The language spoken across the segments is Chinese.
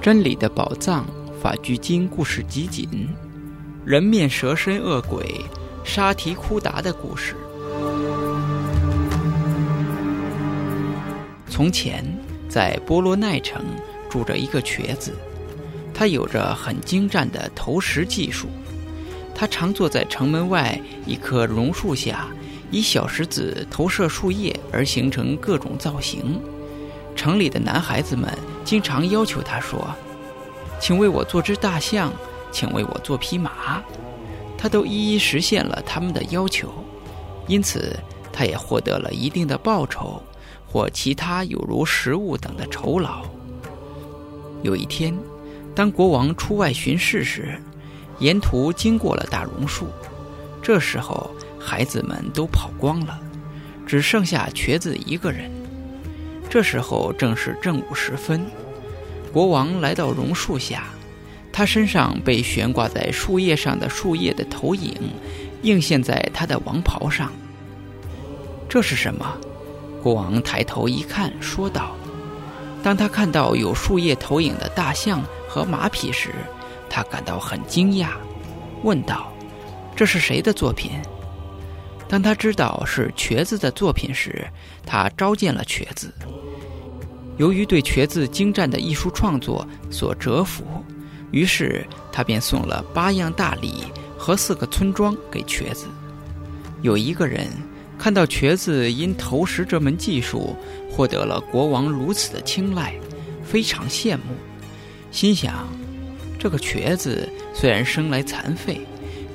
真理的宝藏法聚经故事集锦：人面蛇身恶鬼沙提库达的故事。从前，在波罗奈城住着一个瘸子，他有着很精湛的投石技术。他常坐在城门外一棵榕树下，以小石子投射树叶而形成各种造型。城里的男孩子们经常要求他说：“请为我做只大象，请为我做匹马。”他都一一实现了他们的要求，因此他也获得了一定的报酬或其他有如食物等的酬劳。有一天，当国王出外巡视时，沿途经过了大榕树，这时候孩子们都跑光了，只剩下瘸子一个人。这时候正是正午时分，国王来到榕树下，他身上被悬挂在树叶上的树叶的投影映现在他的王袍上。这是什么？国王抬头一看，说道：“当他看到有树叶投影的大象和马匹时。”他感到很惊讶，问道：“这是谁的作品？”当他知道是瘸子的作品时，他召见了瘸子。由于对瘸子精湛的艺术创作所折服，于是他便送了八样大礼和四个村庄给瘸子。有一个人看到瘸子因投石这门技术获得了国王如此的青睐，非常羡慕，心想。这个瘸子虽然生来残废，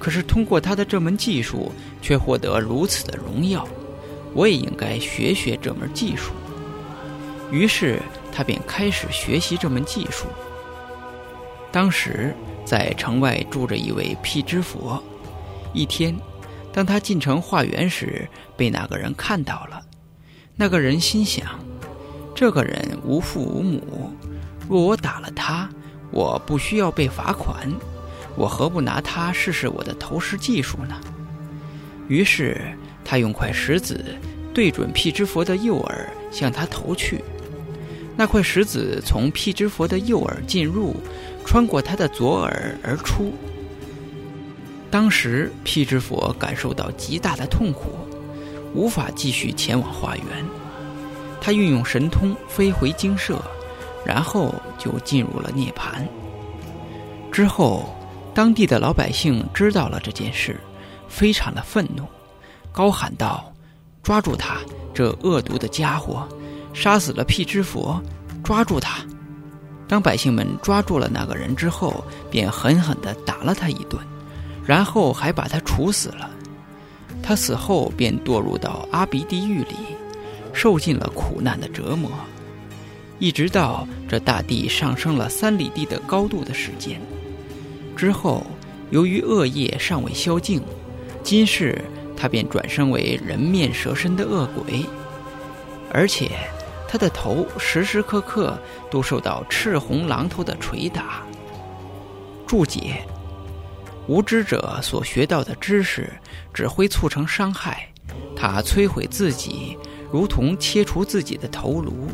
可是通过他的这门技术却获得如此的荣耀，我也应该学学这门技术。于是他便开始学习这门技术。当时在城外住着一位辟支佛，一天，当他进城化缘时，被那个人看到了。那个人心想：这个人无父无母，若我打了他。我不需要被罚款，我何不拿它试试我的投石技术呢？于是他用块石子对准辟支佛的右耳，向他投去。那块石子从辟支佛的右耳进入，穿过他的左耳而出。当时辟支佛感受到极大的痛苦，无法继续前往化缘。他运用神通飞回精舍。然后就进入了涅槃。之后，当地的老百姓知道了这件事，非常的愤怒，高喊道：“抓住他，这恶毒的家伙，杀死了辟支佛！抓住他！”当百姓们抓住了那个人之后，便狠狠地打了他一顿，然后还把他处死了。他死后便堕入到阿鼻地狱里，受尽了苦难的折磨。一直到这大地上升了三里地的高度的时间之后，由于恶业尚未消尽，今世他便转生为人面蛇身的恶鬼，而且他的头时时刻刻都受到赤红榔头的捶打。注解：无知者所学到的知识只会促成伤害，他摧毁自己，如同切除自己的头颅。